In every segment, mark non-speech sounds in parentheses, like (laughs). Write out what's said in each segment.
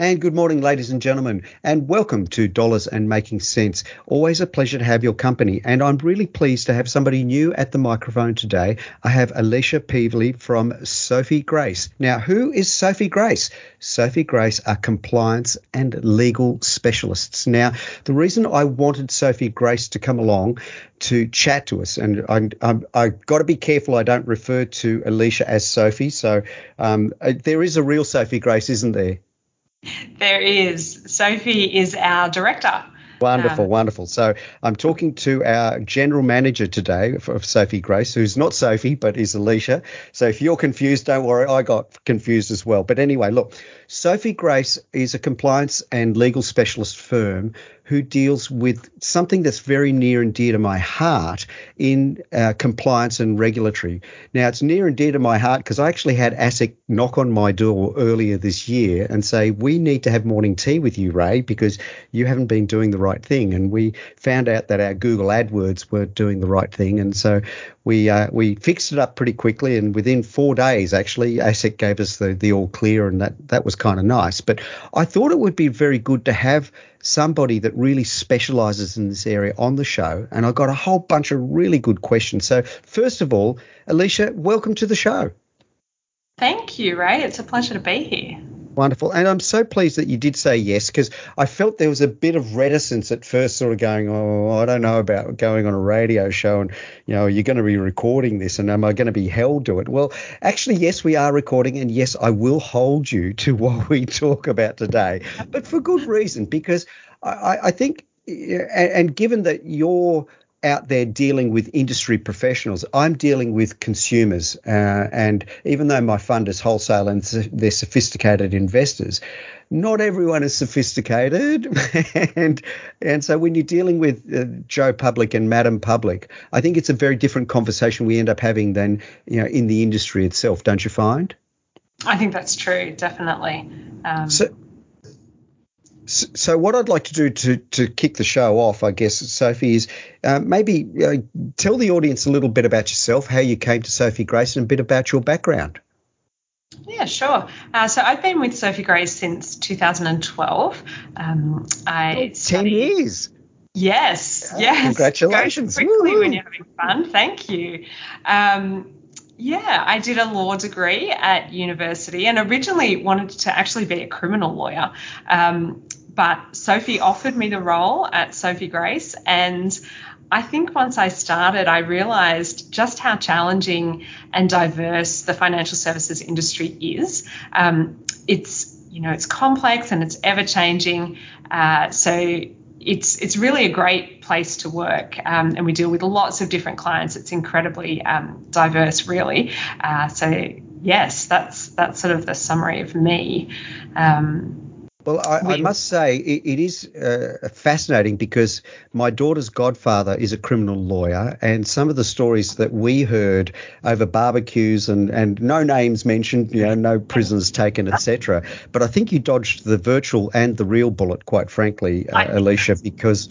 And good morning, ladies and gentlemen, and welcome to Dollars and Making Sense. Always a pleasure to have your company, and I'm really pleased to have somebody new at the microphone today. I have Alicia Peevely from Sophie Grace. Now, who is Sophie Grace? Sophie Grace are compliance and legal specialists. Now, the reason I wanted Sophie Grace to come along to chat to us, and I'm, I'm, I've got to be careful I don't refer to Alicia as Sophie. So um, uh, there is a real Sophie Grace, isn't there? There is. Sophie is our director. Wonderful, um, wonderful. So I'm talking to our general manager today of Sophie Grace, who's not Sophie, but is Alicia. So if you're confused, don't worry, I got confused as well. But anyway, look, Sophie Grace is a compliance and legal specialist firm who deals with something that's very near and dear to my heart in uh, compliance and regulatory. Now, it's near and dear to my heart because I actually had ASIC knock on my door earlier this year and say, We need to have morning tea with you, Ray, because you haven't been doing the right thing. And we found out that our Google AdWords weren't doing the right thing. And so we uh, we fixed it up pretty quickly, and within four days, actually, ASIC gave us the, the all clear, and that, that was kind of nice. But I thought it would be very good to have somebody that really specializes in this area on the show. And I got a whole bunch of really good questions. So, first of all, Alicia, welcome to the show. Thank you, Ray. It's a pleasure to be here. Wonderful. And I'm so pleased that you did say yes because I felt there was a bit of reticence at first, sort of going, oh, I don't know about going on a radio show and, you know, you're going to be recording this and am I going to be held to it? Well, actually, yes, we are recording and yes, I will hold you to (laughs) what we talk about today, but for good reason because I, I think, and given that you're out there dealing with industry professionals. I'm dealing with consumers, uh, and even though my fund is wholesale and they're sophisticated investors, not everyone is sophisticated, (laughs) and and so when you're dealing with uh, Joe Public and Madam Public, I think it's a very different conversation we end up having than you know in the industry itself. Don't you find? I think that's true, definitely. Um, so, so, what I'd like to do to, to kick the show off, I guess, Sophie, is uh, maybe uh, tell the audience a little bit about yourself, how you came to Sophie Grace, and a bit about your background. Yeah, sure. Uh, so I've been with Sophie Grace since 2012. Um, I oh, 10 years. Yes, yes. Congratulations. Goes quickly when you're having fun. Thank you. Um, yeah, I did a law degree at university and originally wanted to actually be a criminal lawyer. Um, but Sophie offered me the role at Sophie Grace. And I think once I started, I realized just how challenging and diverse the financial services industry is. Um, it's you know it's complex and it's ever changing. Uh, so it's it's really a great place to work, um, and we deal with lots of different clients. It's incredibly um, diverse, really. Uh, so yes, that's that's sort of the summary of me. Um, well, I, I, must say it, it is uh, fascinating because my daughter's godfather is a criminal lawyer, and some of the stories that we heard over barbecues and, and no names mentioned, you know, no prisoners taken, etc. But I think you dodged the virtual and the real bullet, quite frankly, uh, Alicia, because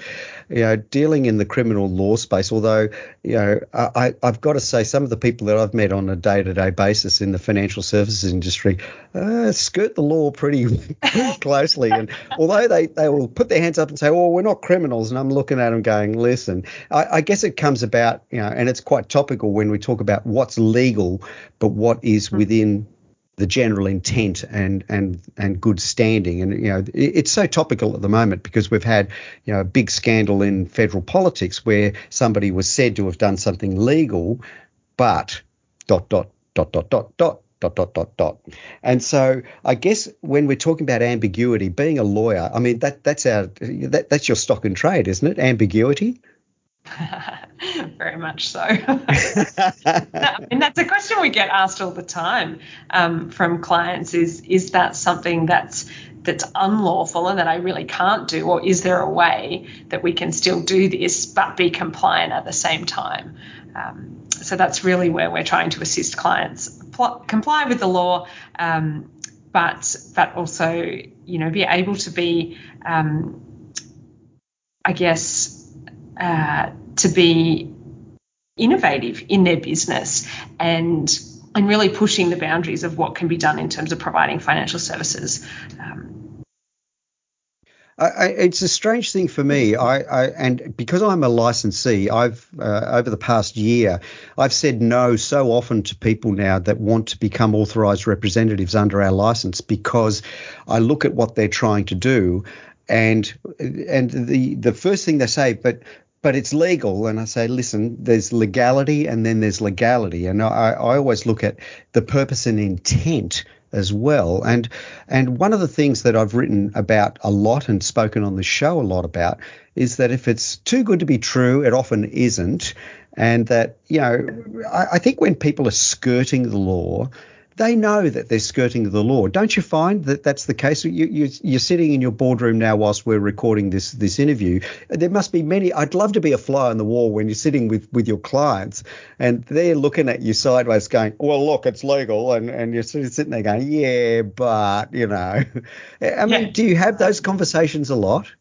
you know, dealing in the criminal law space, although, you know, I, I've got to say some of the people that I've met on a day to day basis in the financial services industry uh, skirt the law pretty, (laughs) pretty closely. And although they, they will put their hands up and say, well, we're not criminals, and I'm looking at them going, listen, I, I guess it comes about, you know, and it's quite topical when we talk about what's legal, but what is hmm. within the general intent and and and good standing. And you know, it's so topical at the moment because we've had you know a big scandal in federal politics where somebody was said to have done something legal, but dot dot dot dot dot dot dot dot dot dot. And so I guess when we're talking about ambiguity, being a lawyer, I mean that that's our that, that's your stock and trade, isn't it? Ambiguity. (laughs) Very much so. (laughs) and that's a question we get asked all the time um, from clients: is is that something that's that's unlawful and that I really can't do, or is there a way that we can still do this but be compliant at the same time? Um, so that's really where we're trying to assist clients pl- comply with the law, um, but but also you know be able to be, um, I guess to be innovative in their business and and really pushing the boundaries of what can be done in terms of providing financial services. Um, I, it's a strange thing for me. I, I, and because I'm a licensee, I've uh, over the past year, I've said no so often to people now that want to become authorised representatives under our license because I look at what they're trying to do, and and the the first thing they say, but but it's legal. And I say, listen, there's legality and then there's legality. And I, I always look at the purpose and intent as well. And and one of the things that I've written about a lot and spoken on the show a lot about is that if it's too good to be true, it often isn't. And that, you know, I, I think when people are skirting the law, they know that they're skirting the law. Don't you find that that's the case? You, you, you're sitting in your boardroom now whilst we're recording this this interview. There must be many. I'd love to be a fly on the wall when you're sitting with, with your clients and they're looking at you sideways, going, "Well, look, it's legal," and and you're sitting there going, "Yeah, but you know." (laughs) I mean, yeah. do you have those conversations a lot?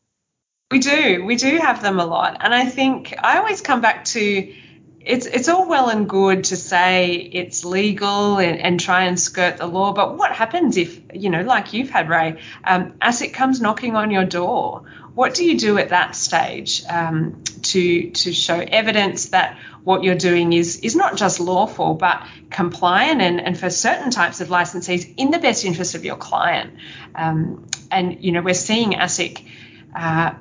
We do. We do have them a lot, and I think I always come back to it's it's all well and good to say it's legal and, and, try and skirt the law, but what happens if you know, like you've had, Ray, um, ASIC comes knocking on your door? What do you do at that stage um, to to show evidence that what you're doing is is not just lawful but compliant and, and for certain types of licensees in the best interest of your client? Um, and you know, we're seeing ASIC. Uh,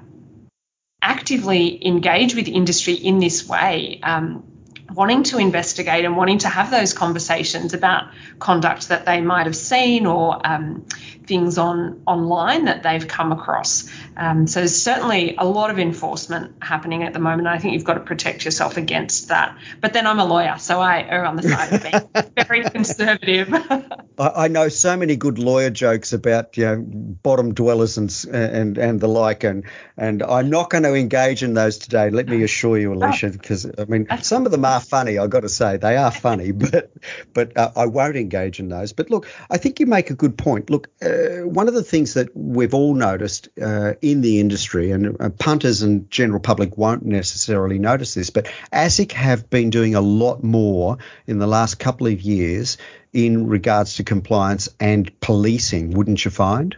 actively engage with industry in this way. Um, wanting to investigate and wanting to have those conversations about conduct that they might have seen or um, things on online that they've come across. Um, so there's certainly a lot of enforcement happening at the moment. I think you've got to protect yourself against that. But then I'm a lawyer, so I err on the side of being (laughs) very conservative. (laughs) I know so many good lawyer jokes about you know bottom dwellers and and and the like, and and I'm not going to engage in those today. Let me assure you, Alicia, because I mean some of them are funny. I've got to say they are funny, (laughs) but but uh, I won't engage in those. But look, I think you make a good point. Look. Uh, uh, one of the things that we've all noticed uh, in the industry, and uh, punters and general public won't necessarily notice this, but ASIC have been doing a lot more in the last couple of years in regards to compliance and policing, wouldn't you find?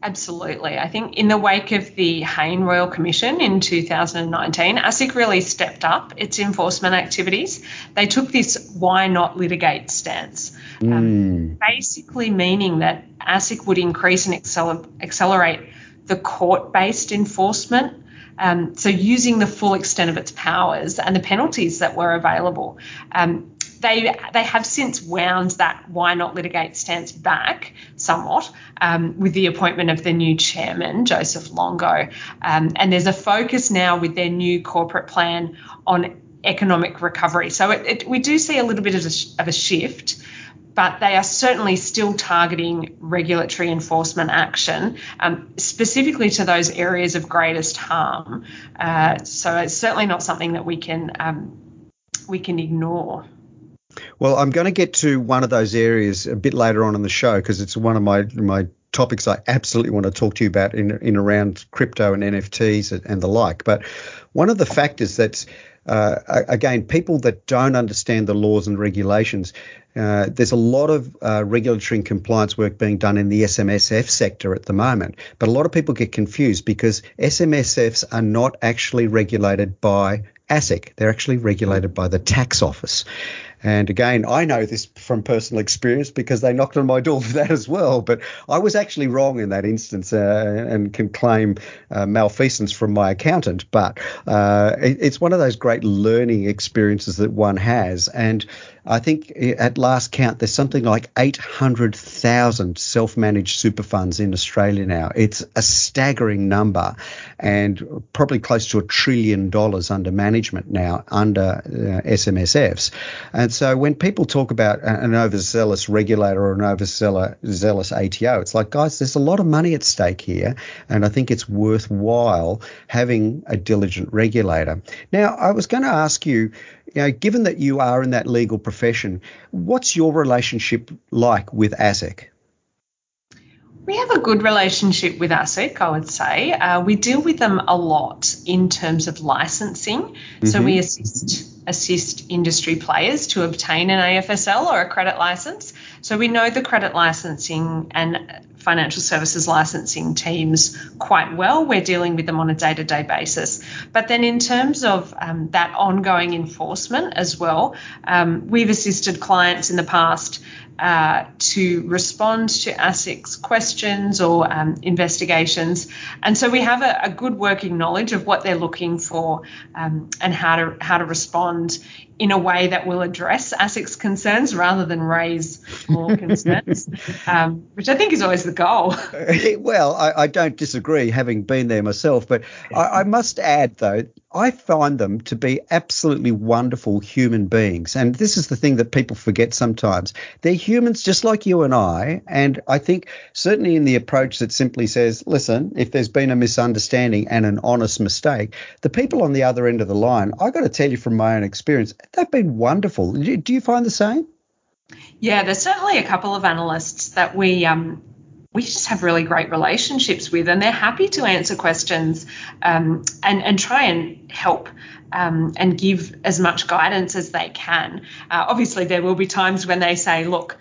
Absolutely. I think in the wake of the Hayne Royal Commission in 2019, ASIC really stepped up its enforcement activities. They took this why not litigate stance, mm. um, hmm. basically meaning that ASIC would increase and acceler- accelerate the court based enforcement. Um, so, using the full extent of its powers and the penalties that were available. Um, they they have since wound that why not litigate stance back somewhat um, with the appointment of the new chairman Joseph Longo, um, and there's a focus now with their new corporate plan on economic recovery. So it, it, we do see a little bit of a, of a shift but they are certainly still targeting regulatory enforcement action, um, specifically to those areas of greatest harm. Uh, so it's certainly not something that we can um, we can ignore. Well, I'm going to get to one of those areas a bit later on in the show because it's one of my my topics I absolutely want to talk to you about in in around crypto and NFTs and the like. But one of the factors that's uh, again, people that don't understand the laws and regulations, uh, there's a lot of uh, regulatory and compliance work being done in the SMSF sector at the moment. But a lot of people get confused because SMSFs are not actually regulated by ASIC. They're actually regulated by the tax office. And again, I know this from personal experience because they knocked on my door (laughs) for that as well. But I was actually wrong in that instance uh, and can claim uh, malfeasance from my accountant. But uh, it, it's one of those great learning experiences that one has. And I think at last count, there's something like 800,000 self managed super funds in Australia now. It's a staggering number and probably close to a trillion dollars under management now under uh, SMSFs. And so when people talk about an overzealous regulator or an overzealous ATO, it's like, guys, there's a lot of money at stake here. And I think it's worthwhile having a diligent regulator. Now, I was going to ask you, you know, given that you are in that legal profession, what's your relationship like with ASIC? We have a good relationship with ASIC, I would say. Uh, we deal with them a lot in terms of licensing. Mm-hmm. So we assist assist industry players to obtain an AFSL or a credit license. So we know the credit licensing and financial services licensing teams quite well. We're dealing with them on a day to day basis. But then, in terms of um, that ongoing enforcement as well, um, we've assisted clients in the past uh, to respond to ASIC's questions or um, investigations. And so we have a, a, good working knowledge of what they're looking for um, and how to how to respond in a way that will address ASIC's concerns rather than raise more concerns, (laughs) um, which I think is always the goal. (laughs) well, I, I, don't disagree, having been there myself, but I, I must add, though, I find them to be absolutely wonderful human beings. And this is the thing that people forget sometimes. They're humans just like you and I. And I think certainly in the approach that simply says, listen, if there's been a misunderstanding and an honest mistake, the people on the other end of the line, I've got to tell you from my own experience, they've been wonderful. Do you find the same? Yeah, there's certainly a couple of analysts that we um, we just have really great relationships with, and they're happy to answer questions um, and and try and help. Um, and give as much guidance as they can. Uh, obviously, there will be times when they say, "Look,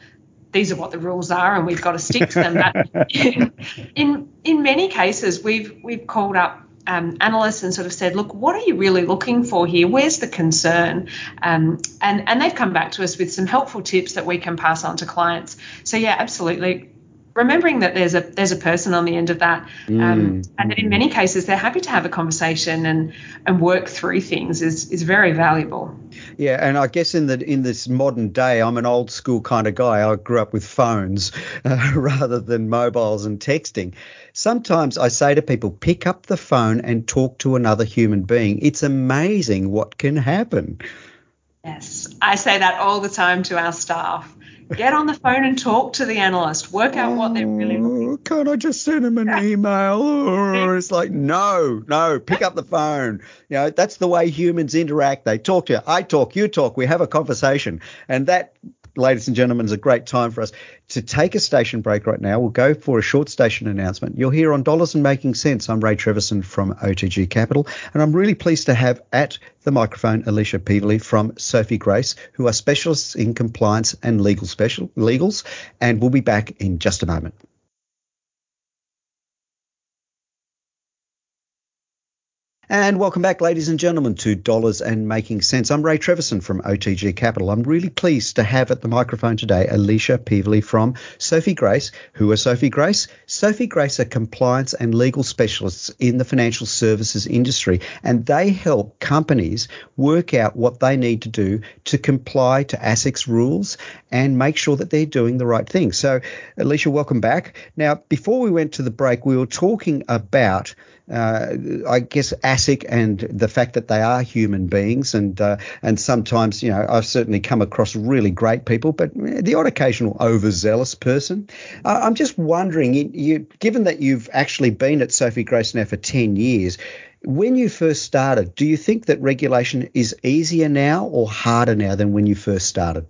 these are what the rules are, and we've got to stick to them." But in, (laughs) in in many cases, we've we've called up um, analysts and sort of said, look, what are you really looking for here? Where's the concern? Um, and, and they've come back to us with some helpful tips that we can pass on to clients. So, yeah, absolutely remembering that there's a there's a person on the end of that, um, mm. and that in many cases they're happy to have a conversation and and work through things is is very valuable. Yeah, and I guess in the in this modern day, I'm an old school kind of guy. I grew up with phones (laughs) uh, rather than mobiles and texting. Sometimes I say to people, pick up the phone and talk to another human being. It's amazing what can happen. Yes, I say that all the time to our staff. Get on the phone and talk to the analyst. Work out what they're really oh, looking for. Can't I just send them an email? Or it's like, no, no, pick up the phone. You know, that's the way humans interact. They talk to you. I talk, you talk. We have a conversation. And that ladies and gentlemen, is a great time for us to take a station break right now. We'll go for a short station announcement. You're here on Dollars and Making Sense. I'm Ray Treverson from OTG Capital, and I'm really pleased to have at the microphone Alicia Peevely from Sophie Grace, who are specialists in compliance and legal special legals, and we'll be back in just a moment. And welcome back, ladies and gentlemen, to Dollars and Making Sense. I'm Ray Treverson from OTG Capital. I'm really pleased to have at the microphone today Alicia Peevely from Sophie Grace. Who are Sophie Grace? Sophie Grace are compliance and legal specialists in the financial services industry, and they help companies work out what they need to do to comply to ASIC's rules and make sure that they're doing the right thing. So, Alicia, welcome back. Now, before we went to the break, we were talking about uh, I guess ASIC and the fact that they are human beings, and uh, and sometimes you know I've certainly come across really great people, but the odd occasional overzealous person. Uh, I'm just wondering, you, given that you've actually been at Sophie Grace now for ten years. When you first started, do you think that regulation is easier now or harder now than when you first started?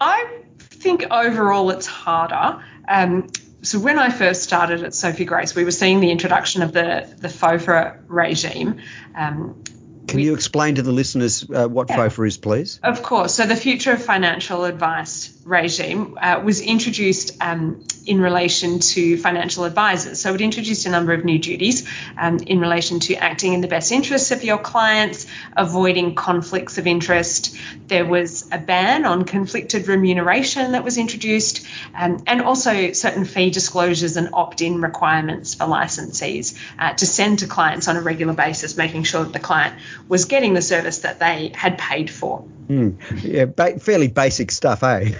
I think overall it's harder. Um, so when I first started at Sophie Grace, we were seeing the introduction of the the FOFA regime. Um, Can you explain to the listeners uh, what yeah, FOFA is, please? Of course. So the Future of Financial Advice regime uh, was introduced um, in relation to financial advisors. So it introduced a number of new duties um, in relation to acting in the best interests of your clients, avoiding conflicts of interest. There was a ban on conflicted remuneration that was introduced, um, and also certain fee disclosures and opt in requirements for licensees uh, to send to clients on a regular basis, making sure that the client was getting the service that they had paid for. Mm. Yeah, ba- fairly basic stuff, eh?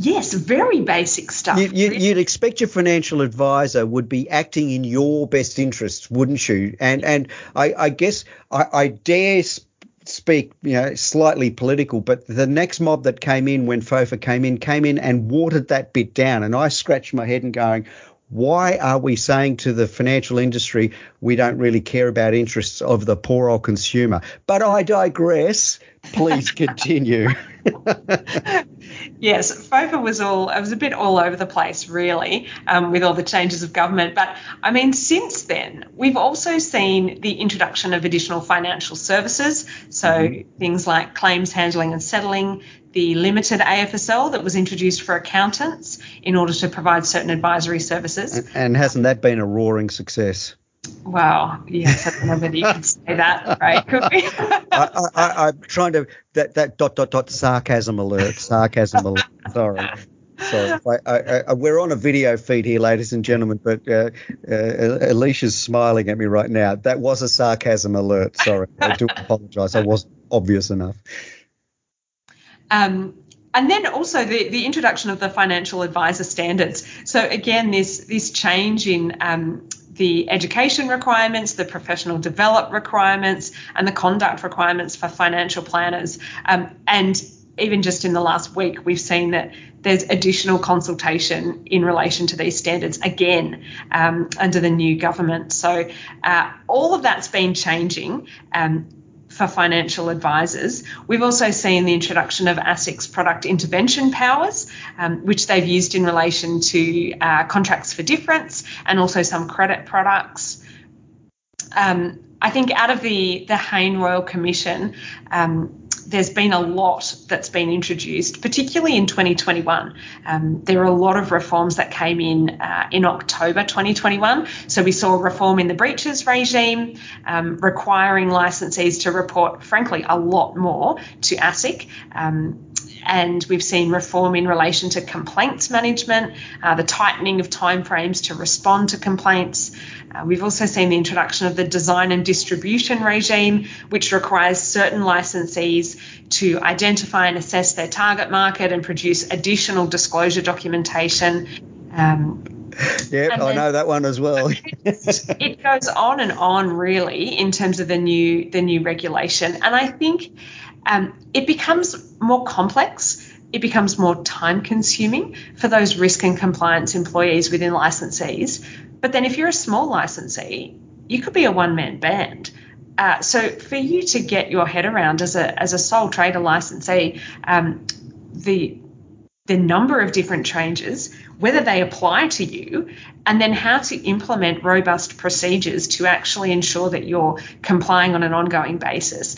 Yes, very basic stuff. You, would you, expect your financial advisor would be acting in your best interests, wouldn't you? And and I, I guess I, I dare speak, you know, slightly political, but the next mob that came in when FOFA came in came in and watered that bit down, and I scratched my head and going, why are we saying to the financial industry we don't really care about interests of the poor old consumer? But I digress. Please continue. yes, FOFA was all, it was a bit all over the place, really, um, with all the changes of government. But I mean, since then, we've also seen the introduction of additional financial services. So mm-hmm. things like claims handling and settling, the limited AFSL that was introduced for accountants in order to provide certain advisory services. And, and hasn't that been a roaring success? Wow. Yes, I don't know whether you could (laughs) say that, right? Could we? I, am trying to that that dot dot dot sarcasm alert, sarcasm alert. Sorry. Sorry, I, I, we're on a video feed here, ladies and gentlemen, but uh, uh, Alicia's smiling at me right now. That was a sarcasm alert. Sorry, I do (laughs) apologise. I wasn't obvious enough. Um, and then also the, the introduction of the financial advisor standards. So again, this this change in um, the education requirements, the professional develop requirements, and the conduct requirements for financial planners. Um, and even just in the last week, we've seen that there's additional consultation in relation to these standards again um, under the new government. So uh, all of that's been changing. Um, for financial advisors. We've also seen the introduction of ASIC's product intervention powers, um, which they've used in relation to uh, contracts for difference and also some credit products. Um, I think out of the the Hayne Royal Commission, um, there's been a lot that's been introduced, particularly in 2021. Um, there are a lot of reforms that came in uh, in October 2021. So we saw reform in the breaches regime, um, requiring licensees to report, frankly, a lot more to ASIC. Um, and we've seen reform in relation to complaints management, uh, the tightening of timeframes to respond to complaints. Uh, we've also seen the introduction of the design and distribution regime, which requires certain licensees to identify and assess their target market and produce additional disclosure documentation. Um, yeah, I know that one as well. (laughs) it goes (laughs) on and on, really, in terms of the new the new regulation, and I think um, it becomes more complex. It becomes more time consuming for those risk and compliance employees within licensees. But then, if you're a small licensee, you could be a one man band. Uh, so, for you to get your head around as a as a sole trader licensee, um, the the number of different changes, whether they apply to you, and then how to implement robust procedures to actually ensure that you're complying on an ongoing basis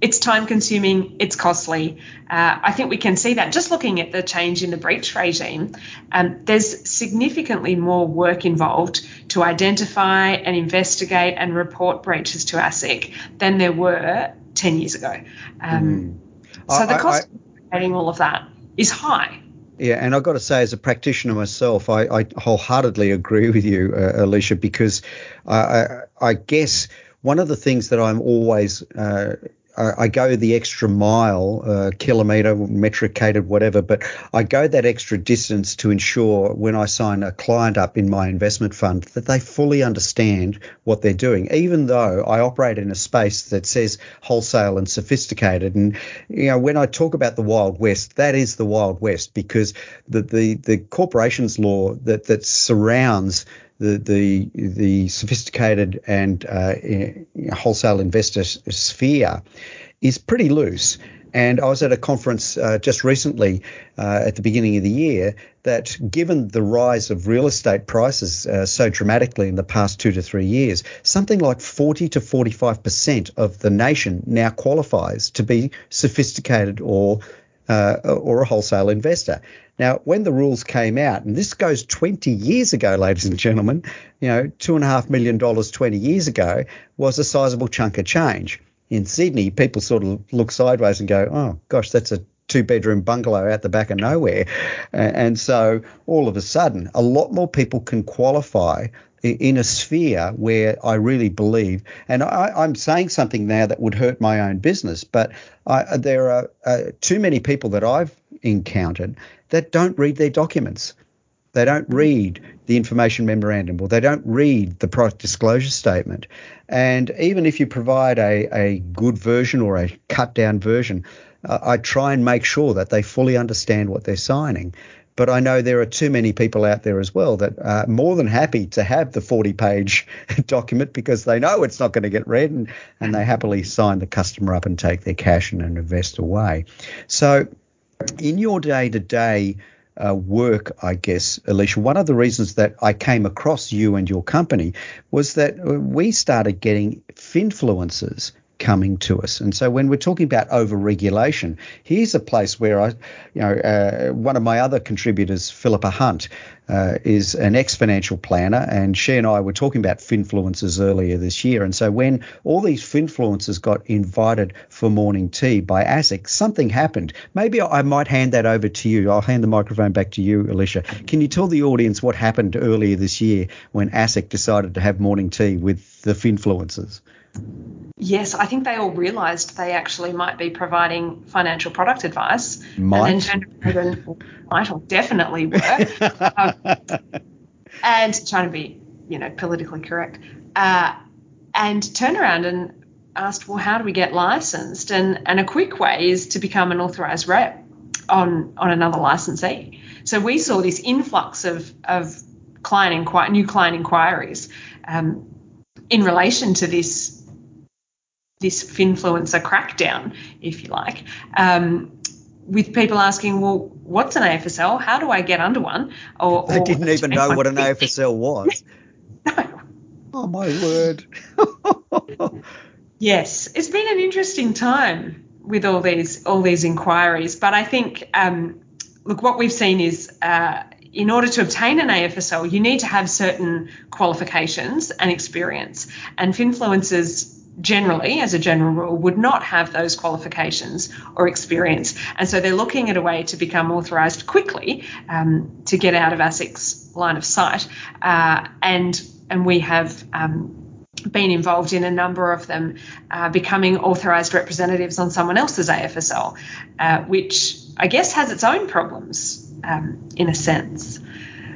it's time consuming, it's costly. Uh, I think we can see that just looking at the change in the breach regime. Um, there's significantly more work involved to identify and investigate and report breaches to ASIC than there were 10 years ago. Um, mm. So the cost I, I, of all of that is high. Yeah, and I've got to say, as a practitioner myself, I, I wholeheartedly agree with you, uh, Alicia, because I, I, guess one of the things that I'm always uh, I go the extra mile, uh, kilometre, metricated, whatever, but I go that extra distance to ensure when I sign a client up in my investment fund that they fully understand what they're doing, even though I operate in a space that says wholesale and sophisticated. And, you know, when I talk about the Wild West, that is the Wild West because the, the, the corporations law that, that surrounds the the the sophisticated and uh, wholesale investor sphere is pretty loose. And I was at a conference uh, just recently uh, at the beginning of the year that, given the rise of real estate prices uh, so dramatically in the past two to three years, something like 40 to 45 percent of the nation now qualifies to be sophisticated or uh, or a wholesale investor. Now, when the rules came out, and this goes 20 years ago, ladies and gentlemen, you know, two and a half million dollars 20 years ago was a sizable chunk of change. In Sydney, people sort of look sideways and go, oh, gosh, that's a two bedroom bungalow out the back of nowhere. And so all of a sudden, a lot more people can qualify in a sphere where I really believe, and I, am saying something now that would hurt my own business, but I, there are uh, too many people that I've encountered that don't read their documents. They don't read the information memorandum or they don't read the product disclosure statement. And even if you provide a, a good version or a cut down version, uh, I try and make sure that they fully understand what they're signing. But I know there are too many people out there as well that are more than happy to have the 40 page (laughs) document because they know it's not going to get read and, and they happily sign the customer up and take their cash and invest away. So, in your day to day work, I guess, Alicia, one of the reasons that I came across you and your company was that uh, we started getting finfluencers coming to us. And so when we're talking about over-regulation, here's a place where I, you know, uh, one of my other contributors, Philippa Hunt, uh, is an ex-financial planner, and she and I were talking about finfluencers earlier this year. And so when all these finfluencers got invited for morning tea by ASIC, something happened. Maybe I might hand that over to you. I'll hand the microphone back to you, Alicia. Can you tell the audience what happened earlier this year when ASIC decided to have morning tea with the finfluencers? Yes, I think they all realised they actually might be providing financial product advice. Might. And then turned around and might or definitely were. um, (laughs) and trying to be, you know, politically correct. Uh, and turned around and asked, well, how do we get licensed? And and a quick way is to become an authorised rep on on another licensee. So we saw this influx of of client inqu- new client inquiries um, in relation to this this finfluencer crackdown, if you like, um, with people asking, well, what's an AFSL? How do I get under one? Or, they didn't even know what an (laughs) AFSL was. no. (laughs) Oh my word. (laughs) yes, it's been an interesting time with all these all these inquiries, but I think um, look what we've seen is. Uh, in order to obtain an AFSL, you need to have certain qualifications and experience. And Finfluencers generally, as a general rule, would not have those qualifications or experience. And so they're looking at a way to become authorised quickly um, to get out of ASIC's line of sight. Uh, and, and we have um, been involved in a number of them uh, becoming authorised representatives on someone else's AFSL, uh, which I guess has its own problems um, in a sense.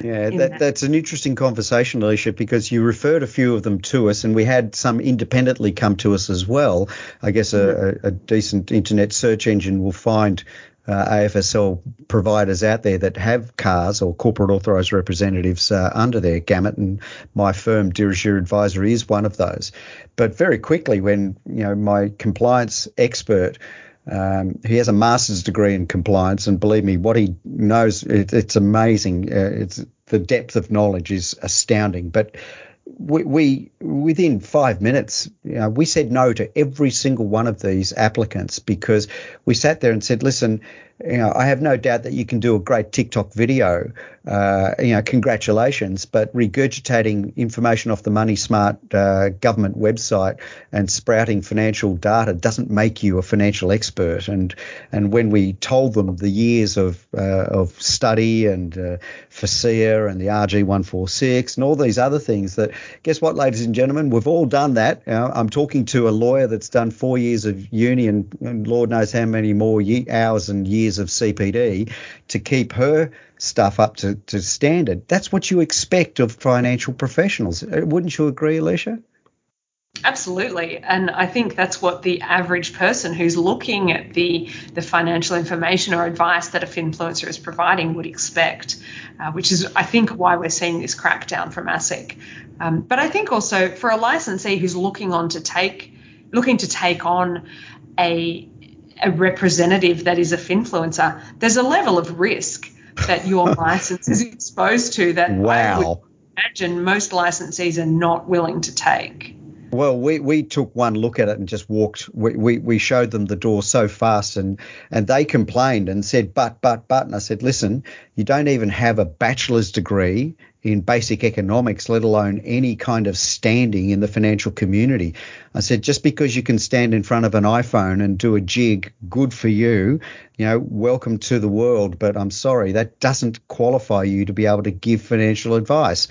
Yeah, that, that's an interesting conversation, Alicia, because you referred a few of them to us, and we had some independently come to us as well. I guess mm-hmm. a, a, decent internet search engine will find uh, AFSL providers out there that have CARs or corporate authorised representatives uh, under their gamut, and my firm Dirigir Advisory is one of those. But very quickly, when you know my compliance expert um, he has a master's degree in compliance, and believe me, what he knows, it, it's amazing. Uh, it's the depth of knowledge is astounding. But we, we within five minutes, you know, we said no to every single one of these applicants because we sat there and said, listen, you know, I have no doubt that you can do a great TikTok video. Uh, you know, congratulations, but regurgitating information off the Money Smart uh, government website and sprouting financial data doesn't make you a financial expert. And and when we told them the years of uh, of study and uh, and the RG one four six and all these other things, that guess what, ladies and gentlemen, we've all done that. You know, I'm talking to a lawyer that's done four years of uni and, and Lord knows how many more ye- hours and years years of CPD to keep her stuff up to, to standard. That's what you expect of financial professionals. Uh, wouldn't you agree, Alicia? Absolutely, and I think that's what the average person who's looking at the the financial information or advice that a finfluencer is providing would expect, uh, which is I think why we're seeing this crackdown from ASIC. Um, but I think also for a licensee who's looking on to take looking to take on a a representative that is a finfluencer, there's a level of risk that your (laughs) license is exposed to that wow. I would imagine most licensees are not willing to take. Well, we, we took one look at it and just walked. We, we, we showed them the door so fast, and, and they complained and said, but, but, but. And I said, listen, you don't even have a bachelor's degree in basic economics, let alone any kind of standing in the financial community. I said, just because you can stand in front of an iPhone and do a jig, good for you. You know, welcome to the world. But I'm sorry, that doesn't qualify you to be able to give financial advice.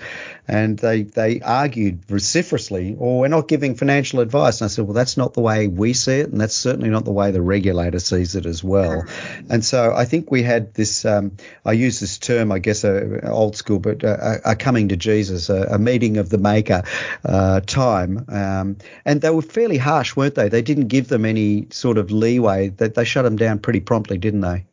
And they, they argued vociferously, or oh, we're not giving financial advice. And I said, well, that's not the way we see it. And that's certainly not the way the regulator sees it as well. And so I think we had this, um, I use this term, I guess, uh, old school, but uh, a coming to Jesus, a, a meeting of the maker uh, time. Um, and they were fairly harsh, weren't they? They didn't give them any sort of leeway. That they shut them down pretty promptly, didn't they?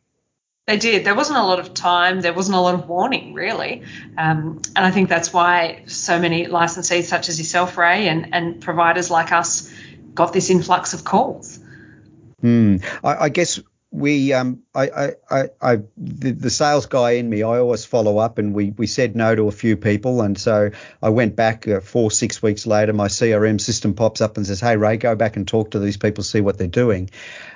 They did. There wasn't a lot of time. There wasn't a lot of warning, really. Um, and I think that's why so many licensees, such as yourself, Ray, and, and providers like us, got this influx of calls. Hmm. I, I guess we um I I I the, the, sales guy in me I always follow up and we we said no to a few people. And so I went back uh, four six weeks later my CRM system pops up and says hey Ray go back and talk to these people see what they're doing.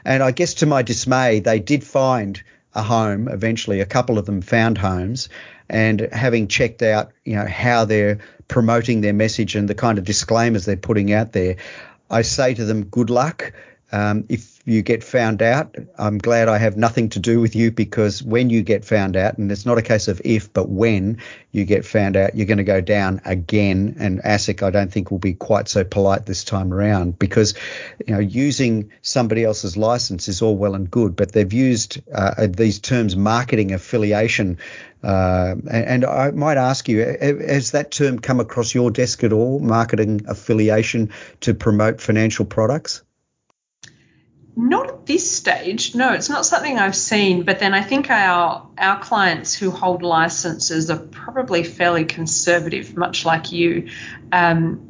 And I guess to my dismay they did find a home. Eventually a couple of them found homes. And having checked out you know how they're promoting their message and the kind of disclaimers they're putting out there I say to them good luck. Um, if you get found out, I'm glad I have nothing to do with you because when you get found out, and it's not a case of if, but when you get found out, you're going to go down again. And ASIC, I don't think will be quite so polite this time around because, you know, using somebody else's license is all well and good, but they've used uh, these terms marketing affiliation. Uh, and I might ask you, has that term come across your desk at all, marketing affiliation to promote financial products? Not at this stage. No, it's not something I've seen. But then I think our our clients who hold licenses are probably fairly conservative, much like you. Um,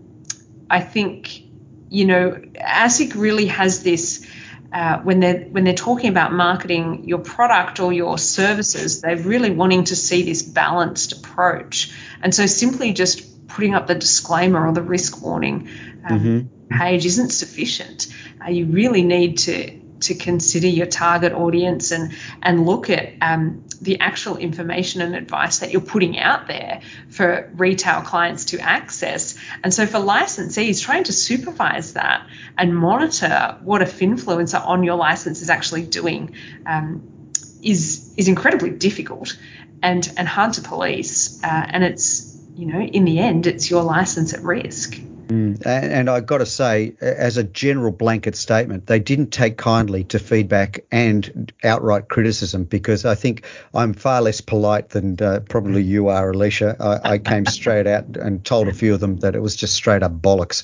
I think you know ASIC really has this. Uh, when they're when they're talking about marketing your product or your services, they're really wanting to see this balanced approach. And so simply just putting up the disclaimer or the risk warning um, mm-hmm. page isn't sufficient. Uh, you really need to to consider your target audience and and look at um, the actual information and advice that you're putting out there for retail clients to access. And so for licensees, trying to supervise that and monitor what a finfluencer on your license is actually doing um, is is incredibly difficult and and hard to police. Uh, and it's you know in the end, it's your license at risk. Mm. And, and I've got to say, as a general blanket statement, they didn't take kindly to feedback and outright criticism because I think I'm far less polite than uh, probably you are, Alicia. I, I, came straight out and told a few of them that it was just straight up bollocks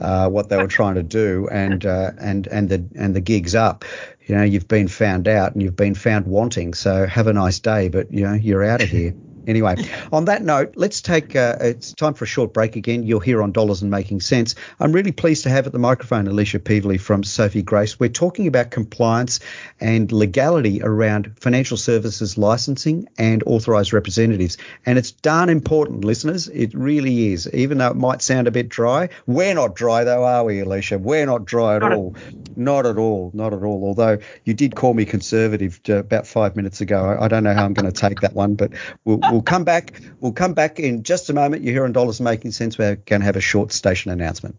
uh, what they were trying to do, and uh, and and the and the gig's up. You know, you've been found out and you've been found wanting. So have a nice day, but you know, you're out of here. Anyway, on that note, let's take uh, it's time for a short break again. You're here on Dollars and Making Sense. I'm really pleased to have at the microphone Alicia Peevely from Sophie Grace. We're talking about compliance and legality around financial services licensing and authorized representatives. And it's darn important, listeners. It really is. Even though it might sound a bit dry, we're not dry though, are we, Alicia? We're not dry at all. Not at all. Not at all. Although you did call me conservative uh, about five minutes ago. I, I don't know how I'm going to take that one, but we'll we'll come back. We'll come back in just a moment. You're here on Dollars Making Sense. We're going to have a short station announcement.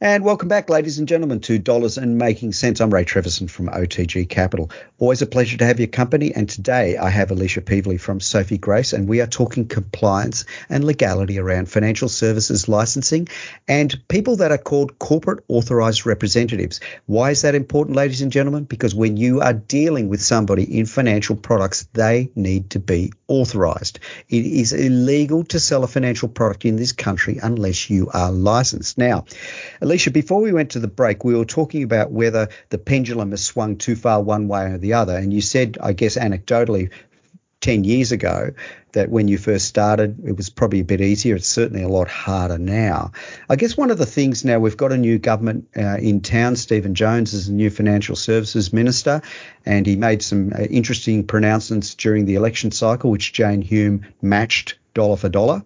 And welcome back, ladies and gentlemen, to Dollars and Making Sense. I'm Ray Treverson from OTG Capital. Always a pleasure to have your company. And today I have Alicia Peevely from Sophie Grace, and we are talking compliance and legality around financial services licensing and people that are called corporate authorized representatives. Why is that important, ladies and gentlemen? Because when you are dealing with somebody in financial products, they need to be authorized. It is illegal to sell a financial product in this country unless you are licensed. Now, Alicia, before we went to the break, we were talking about whether the pendulum has swung too far one way or the other. And you said, I guess anecdotally, 10 years ago that when you first started, it was probably a bit easier. It's certainly a lot harder now. I guess one of the things now we've got a new government uh, in town. Stephen Jones is the new financial services minister, and he made some uh, interesting pronouncements during the election cycle, which Jane Hume matched dollar for dollar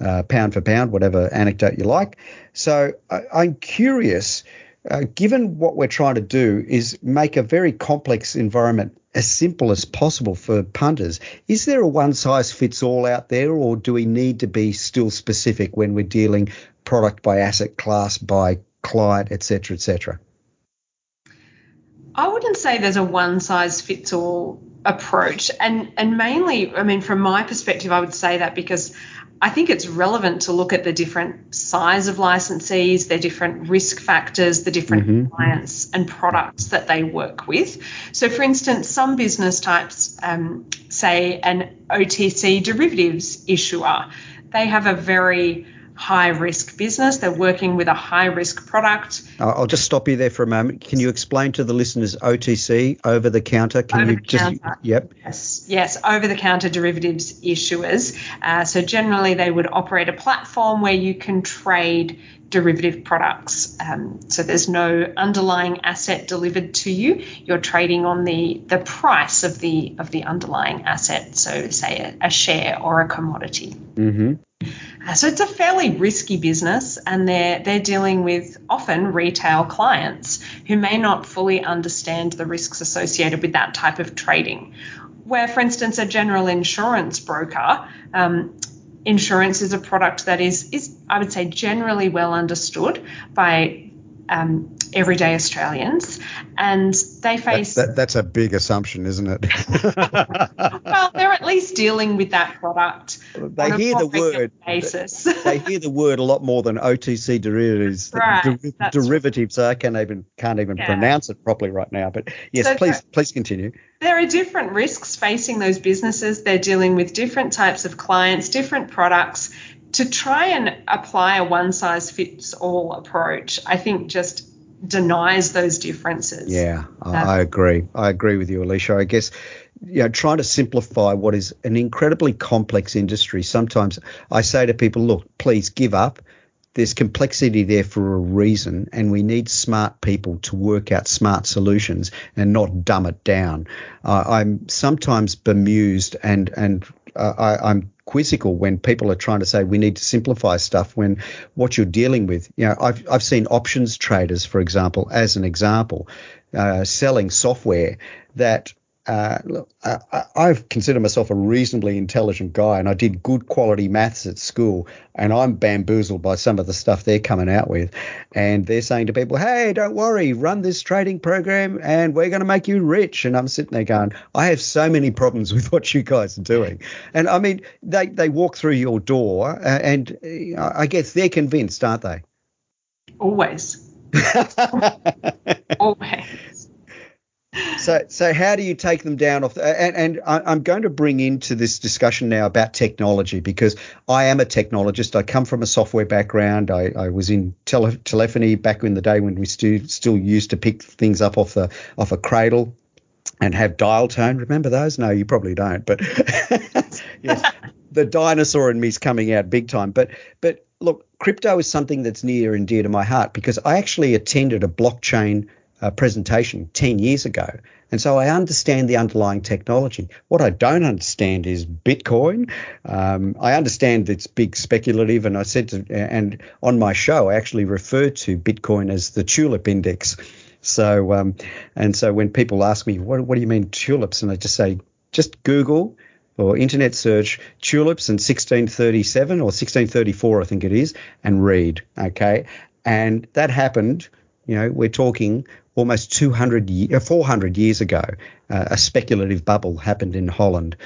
uh, pound for pound, whatever anecdote you like. So I, am curious, uh, given what we're trying to do is make a very complex environment as simple as possible for punters, is there a one size fits all out there, or do we need to be still specific when we're dealing product by asset class, by client, etc., etc.? I wouldn't say there's a one size fits all approach and and mainly i mean from my perspective i would say that because I think it's relevant to look at the different size of licensees, their different risk factors, the different mm-hmm. clients and products that they work with. So, for instance, some business types, um, say an OTC derivatives issuer, they have a very high risk business. They're working with a high risk product. I'll just stop you there for a moment. Can you explain to the listeners OTC, over the counter? Can over you just counter. yep. Yes, yes, over the counter derivatives issuers. Uh, so generally they would operate a platform where you can trade derivative products. Um, so there's no underlying asset delivered to you. You're trading on the the price of the of the underlying asset. So say a, a share or a commodity. Mm-hmm. Uh, so it's a fairly risky business, and they're they're dealing with often retail clients who may not fully understand the risks associated with that type of trading. Where, for instance, a general insurance broker um, insurance is a product that is, is I would say, generally well understood by um, everyday Australians, and they face. That, that, that's a big assumption, isn't it? (laughs) well, they're at least dealing with that product. They hear the word. Basis. they hear the word a lot more than OTC derivatives. (laughs) Right, der- derivatives. Right. I can't even can't even yeah. pronounce it properly right now. But yes, so please please continue. There are different risks facing those businesses. They're dealing with different types of clients, different products to try and apply a one size fits all approach, I think just denies those differences. Yeah, um, I agree. I agree with you, Alicia. I guess you know, trying to simplify what is an incredibly complex industry. Sometimes I say to people, look, please give up. There's complexity there for a reason, and we need smart people to work out smart solutions and not dumb it down. Uh, I'm sometimes bemused and and uh, I, I'm quizzical when people are trying to say we need to simplify stuff when what you're dealing with, you know, I've, I've seen options traders, for example, as an example, uh, selling software that uh, look, I, I consider myself a reasonably intelligent guy, and I did good quality maths at school, and I'm bamboozled by some of the stuff they're coming out with, and they're saying to people, "Hey, don't worry, run this trading program, and we're going to make you rich." And I'm sitting there going, "I have so many problems with what you guys are doing," and I mean, they they walk through your door, uh, and uh, I guess they're convinced, aren't they? Always (laughs) so, so how do you take them down off? The, and, and I'm going to bring into this discussion now about technology because I am a technologist. I come from a software background. I, I was in tele, telephony back in the day when we still still used to pick things up off the off a cradle and have dial tone. Remember those? No, you probably don't. But (laughs) yes, the dinosaur in me is coming out big time. But but look, crypto is something that's near and dear to my heart because I actually attended a blockchain uh, presentation 10 years ago. And so I understand the underlying technology. What I don't understand is Bitcoin. Um, I understand it's big speculative, and I said to, and on my show, I actually referred to Bitcoin as the tulip index. So, um, and so when people ask me, what, what do you mean tulips? And I just say, just Google or internet search tulips in 1637 or 1634, I think it is, and read. Okay. And that happened, you know, we're talking almost 200, uh, 400 years ago, uh, a speculative bubble happened in Holland.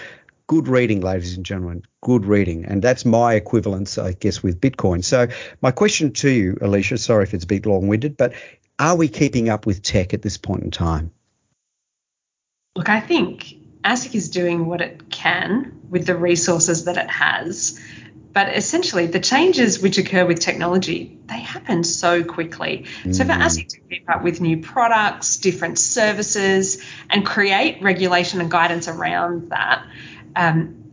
Good reading, ladies and gentlemen, good reading. And that's my equivalence, I guess, with Bitcoin. So, my question to you, Alicia, sorry if it's a bit long winded, but are we keeping up with tech at this point in time? Look, I think ASIC is doing what it can with the resources that it has. But essentially, the changes which occur with technology, they happen so quickly. Mm. So for ASIC to keep up with new products, different services, and create regulation and guidance around that, um,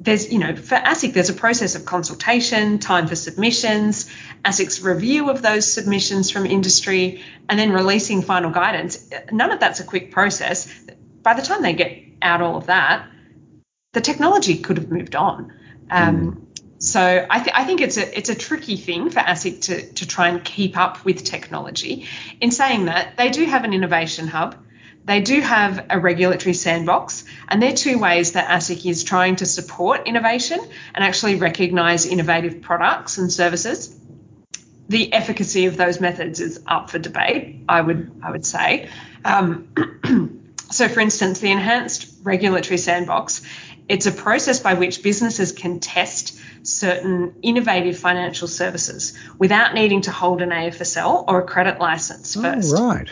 there's, you know, for ASIC, there's a process of consultation, time for submissions, ASIC's review of those submissions from industry, and then releasing final guidance. None of that's a quick process. By the time they get out all of that, the technology could have moved on. Um, mm. So I, th- I, think it's a it's a tricky thing for ASIC to, to try and keep up with technology. In saying that, they do have an innovation hub. They do have a regulatory sandbox, and they're two ways that ASIC is trying to support innovation and actually recognise innovative products and services. The efficacy of those methods is up for debate. I would I would say. Um, (clears throat) so, for instance, the enhanced regulatory sandbox, it's a process by which businesses can test certain innovative financial services without needing to hold an AFSL or a credit license first. Oh, right.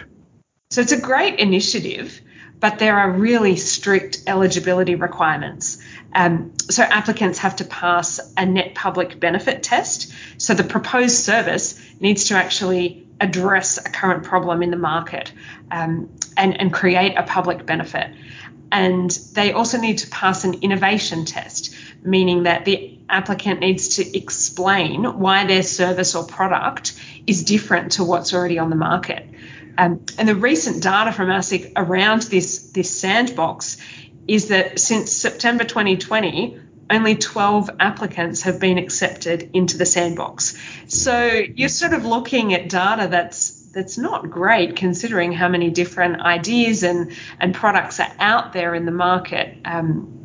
So it's a great initiative, but there are really strict eligibility requirements. Um, so applicants have to pass a net public benefit test. So the proposed service needs to actually address a current problem in the market um, and, and create a public benefit. And they also need to pass an innovation test, meaning that the applicant needs to explain why their service or product is different to what's already on the market. Um, and the recent data from ASIC around this, this sandbox is that since September 2020, only 12 applicants have been accepted into the sandbox. So you're sort of looking at data that's that's not great considering how many different ideas and, and products are out there in the market. Um,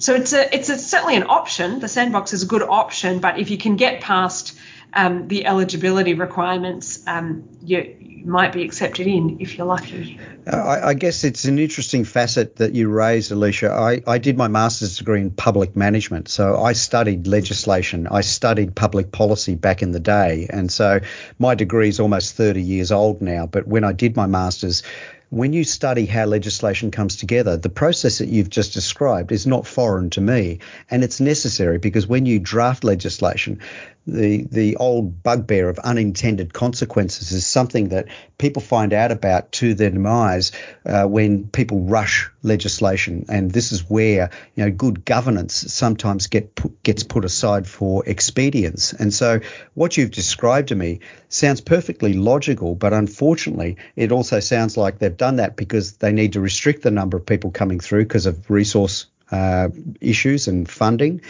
so it's a it's a, certainly an option. The sandbox is a good option, but if you can get past um, the eligibility requirements, um, you, you might be accepted in if you're lucky. I, I, guess it's an interesting facet that you raised, Alicia. I, I did my master's degree in public management, so I studied legislation. I studied public policy back in the day, and so my degree is almost 30 years old now. But when I did my master's, when you study how legislation comes together, the process that you've just described is not foreign to me. And it's necessary because when you draft legislation, the the old bugbear of unintended consequences is something that people find out about to their demise uh, when people rush legislation, and this is where you know good governance sometimes get put, gets put aside for expedience. And so, what you've described to me sounds perfectly logical, but unfortunately, it also sounds like they've done that because they need to restrict the number of people coming through because of resource uh, issues and funding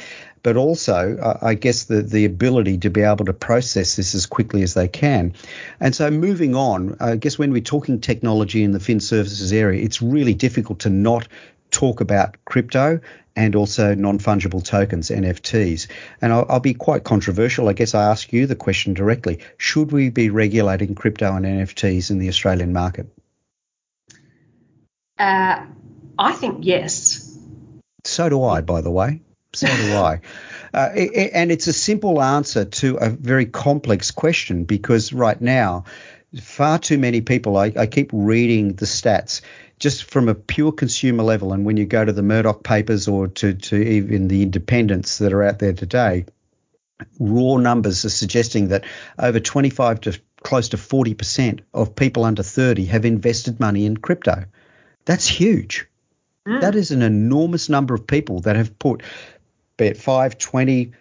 but also, I guess, the, the ability to be able to process this as quickly as they can. And so, moving on, I guess when we're talking technology in the fin services area, it's really difficult to not talk about crypto and also non fungible tokens, NFTs. And I'll, I'll, be quite controversial. I guess I ask you the question directly Should we be regulating crypto and NFTs in the Australian market? Uh, I think yes. So do I, by the way. So do I. Uh, it, and it's a simple answer to a very complex question because right now, far too many people, I, I keep reading the stats just from a pure consumer level. And when you go to the Murdoch papers or to, to even the independents that are out there today, raw numbers are suggesting that over 25 to close to 40% of people under 30 have invested money in crypto. That's huge. Mm. That is an enormous number of people that have put be it five, twenty,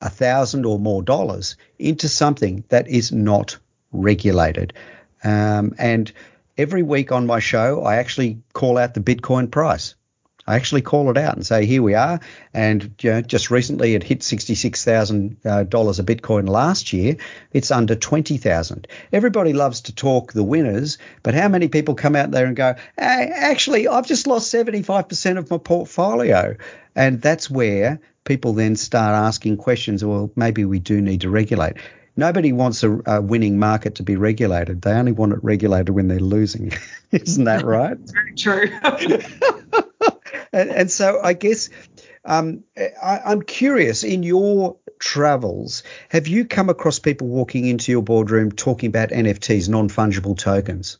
a thousand or more dollars into something that is not regulated. Um, and every week on my show, I actually call out the Bitcoin price. I actually call it out and say, here we are. And you know, just recently it hit $66,000 uh, a Bitcoin last year. It's under 20,000. Everybody loves to talk the winners, but how many people come out there and go, hey, actually, I've just lost 75% of my portfolio. And that's where people then start asking questions. Well, maybe we do need to regulate. Nobody wants a, a winning market to be regulated. They only want it regulated when they're losing. (laughs) Isn't that right? Very true. (laughs) and, and, so I guess um, I, I'm curious in your travels, have you come across people walking into your boardroom talking about NFTs, non fungible tokens?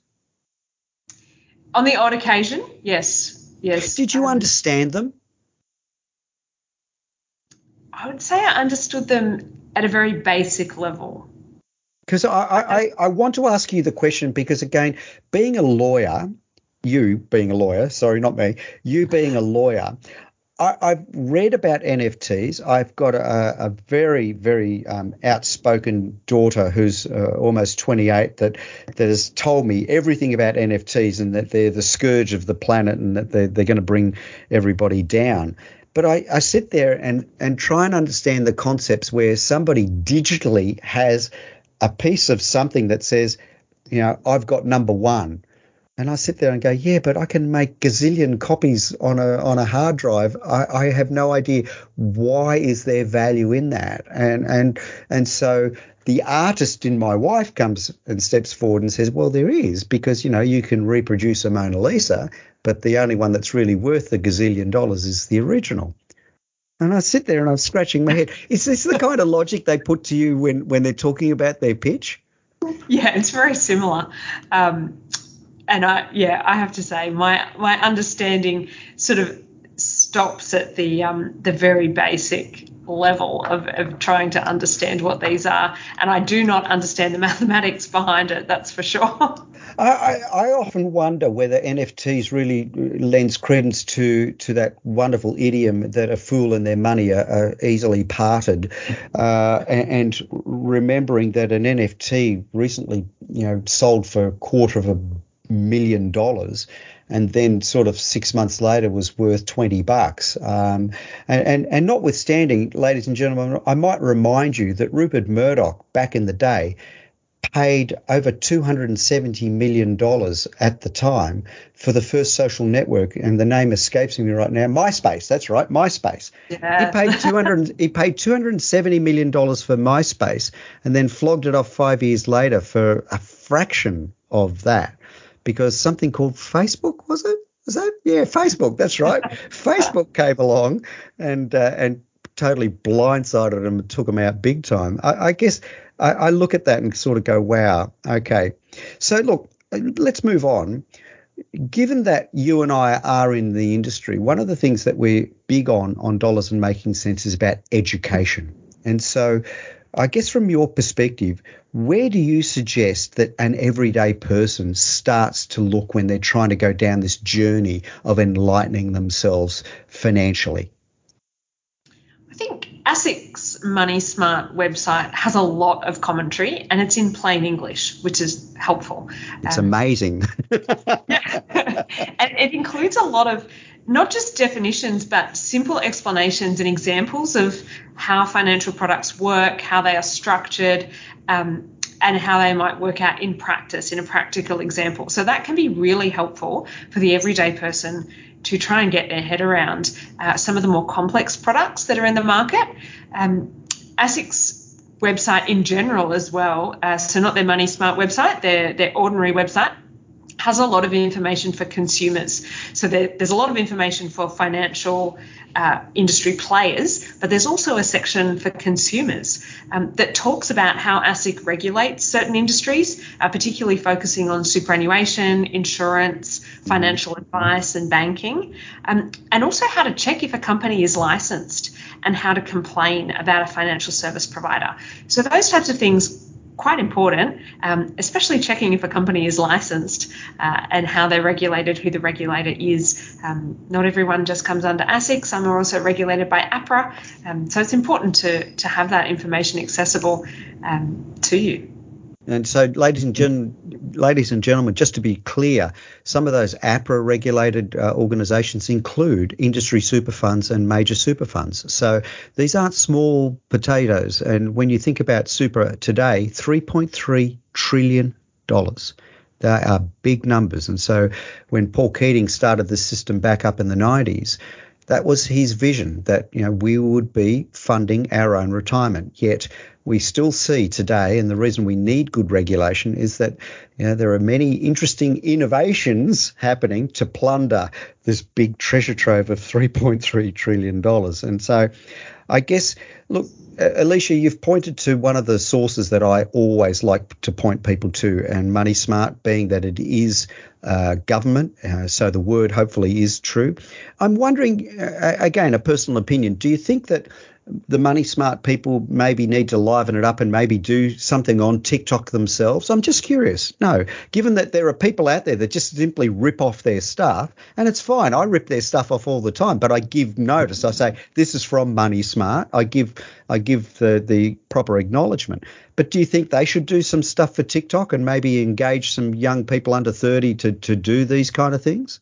On the odd occasion, yes. Yes. Did you um, understand them? I would say I understood them at a very basic level. Because I, I, I want to ask you the question because, again, being a lawyer, you being a lawyer, sorry, not me, you being a lawyer, I, have read about NFTs. I've got a, a very, very um, outspoken daughter who's uh, almost 28 that that has told me everything about NFTs and that they're the scourge of the planet and that they're, they're going to bring everybody down. But I, I sit there and, and try and understand the concepts where somebody digitally has a piece of something that says, you know, I've got number one. And I sit there and go, yeah, but I can make gazillion copies on a on a hard drive. I, I have no idea why is there value in that. And and and so the artist in my wife comes and steps forward and says, well, there is because you know you can reproduce a Mona Lisa, but the only one that's really worth the gazillion dollars is the original. And I sit there and I'm scratching my head. Is this the kind of logic they put to you when, when they're talking about their pitch? Yeah, it's very similar. Um, and I, yeah, I have to say, my my understanding sort of stops at the um, the very basic level of, of trying to understand what these are. And I do not understand the (laughs) mathematics behind it, that's for sure. I, I, often wonder whether NFTs really lends credence to to that wonderful idiom that a fool and their money are, are easily parted, uh, and, and, remembering that an NFT recently, you know, sold for a quarter of a million dollars and then sort of six months later was worth 20 bucks. Um, and, and, and notwithstanding, ladies and gentlemen, I might remind you that Rupert Murdoch back in the day paid over $270 million at the time for the first social network, and the name escapes me right now. MySpace, that's right, MySpace. Yeah. He paid 200. he paid 270 million dollars for MySpace, and then flogged it off five years later for a fraction of that because something called Facebook was it? Was that yeah Facebook? That's right. (laughs) Facebook came along and uh, and totally blindsided them and took them out big time. I, I guess I, I look at that and sort of go, wow, okay. So look, let's move on. Given that you and I are in the industry, one of the things that we're big on on dollars and making sense is about education. And so I guess from your perspective, where do you suggest that an everyday person starts to look when they're trying to go down this journey of enlightening themselves financially? I think ASIC's Money Smart website has a lot of commentary and it's in plain English, which is helpful. It's um, amazing. (laughs) (laughs) and it includes a lot of not just definitions, but simple explanations and examples of how financial products work, how they are structured, um, and how they might work out in practice in a practical example. So that can be really helpful for the everyday person to try and get their head around uh, some of the more complex products that are in the market. Um, ASIC's website in general as well, uh, so not their Money Smart website, their, their ordinary website, has a lot of information for consumers. So there, there's a lot of information for financial uh, industry players, but there's also a section for consumers um, that talks about how ASIC regulates certain industries, uh, particularly focusing on superannuation, insurance, financial advice, and banking, um, and also how to check if a company is licensed and how to complain about a financial service provider. So those types of things quite important, um, especially checking if a company is licensed uh, and how they're regulated, who the regulator is. Um, not everyone just comes under ASIC, some are also regulated by APRA. Um, so it's important to, to have that information accessible um, to you. And so, ladies and, gen- ladies and gentlemen, just to be clear, some of those APRA regulated uh, organisations include industry super funds and major super funds. So these aren't small potatoes. And when you think about super today, $3.3 trillion. They are big numbers. And so when Paul Keating started the system back up in the 90s, that was his vision that you know we would be funding our own retirement. Yet we still see today, and the reason we need good regulation is that you know there are many interesting innovations happening to plunder this big treasure trove of 3.3 trillion dollars. And so, I guess look, Alicia, you've pointed to one of the sources that I always like to point people to, and Money Smart being that it is uh, government, uh, so the word hopefully is true. I'm wondering, uh, again, a personal opinion, do you think that the money smart people maybe need to liven it up and maybe do something on TikTok themselves? I'm just curious. No, given that there are people out there that just simply rip off their stuff, and it's fine. I rip their stuff off all the time, but I give notice. I say this is from Money Smart. I give I give the the proper acknowledgement. But do you think they should do some stuff for TikTok and maybe engage some young people under 30 to to do these kind of things?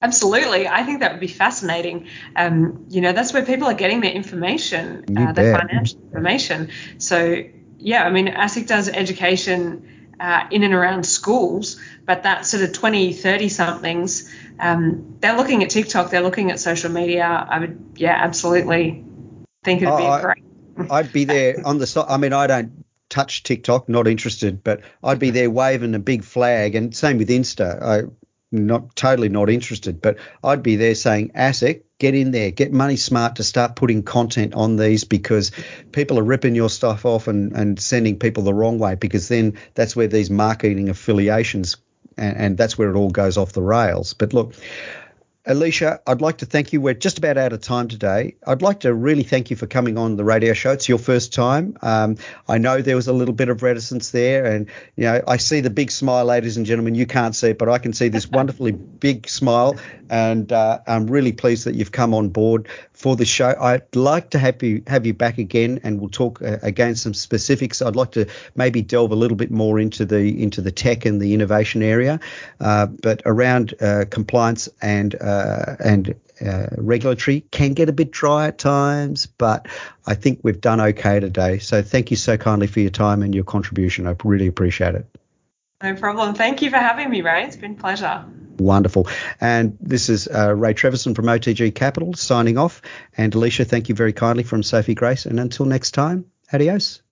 Absolutely. I think that would be fascinating. Um, you know, that's where people are getting their information, uh, their financial information. So, yeah, I mean, ASIC does education uh, in and around schools, but that sort of 20, 30 somethings, um, they're looking at TikTok, they're looking at social media. I would, yeah, absolutely think it'd be oh, great. I'd be there on the side. I mean, I don't touch TikTok, not interested, but I'd be there waving a big flag. And same with Insta. I not totally not interested, but I'd be there saying, ASIC, get in there, get money smart to start putting content on these because people are ripping your stuff off and, and sending people the wrong way because then that's where these marketing affiliations and, and that's where it all goes off the rails. But look, Alicia, I'd like to thank you. We're just about out of time today. I'd like to really thank you for coming on the radio show. It's your first time. Um, I know there was a little bit of reticence there, and you know I see the big smile, ladies and gentlemen. You can't see it, but I can see this wonderfully (laughs) big smile, and uh, I'm really pleased that you've come on board for the show. I'd like to have you have you back again, and we'll talk uh, again some specifics. I'd like to maybe delve a little bit more into the into the tech and the innovation area, uh, but around uh, compliance and uh, and uh, regulatory can get a bit dry at times, but I think we've done okay today. So thank you so kindly for your time and your contribution. I really appreciate it. No problem. Thank you for having me, Ray. It's been a pleasure. Wonderful. And this is uh, Ray Treverson from OTG Capital signing off. And Alicia, thank you very kindly from Sophie Grace. And until next time, adios.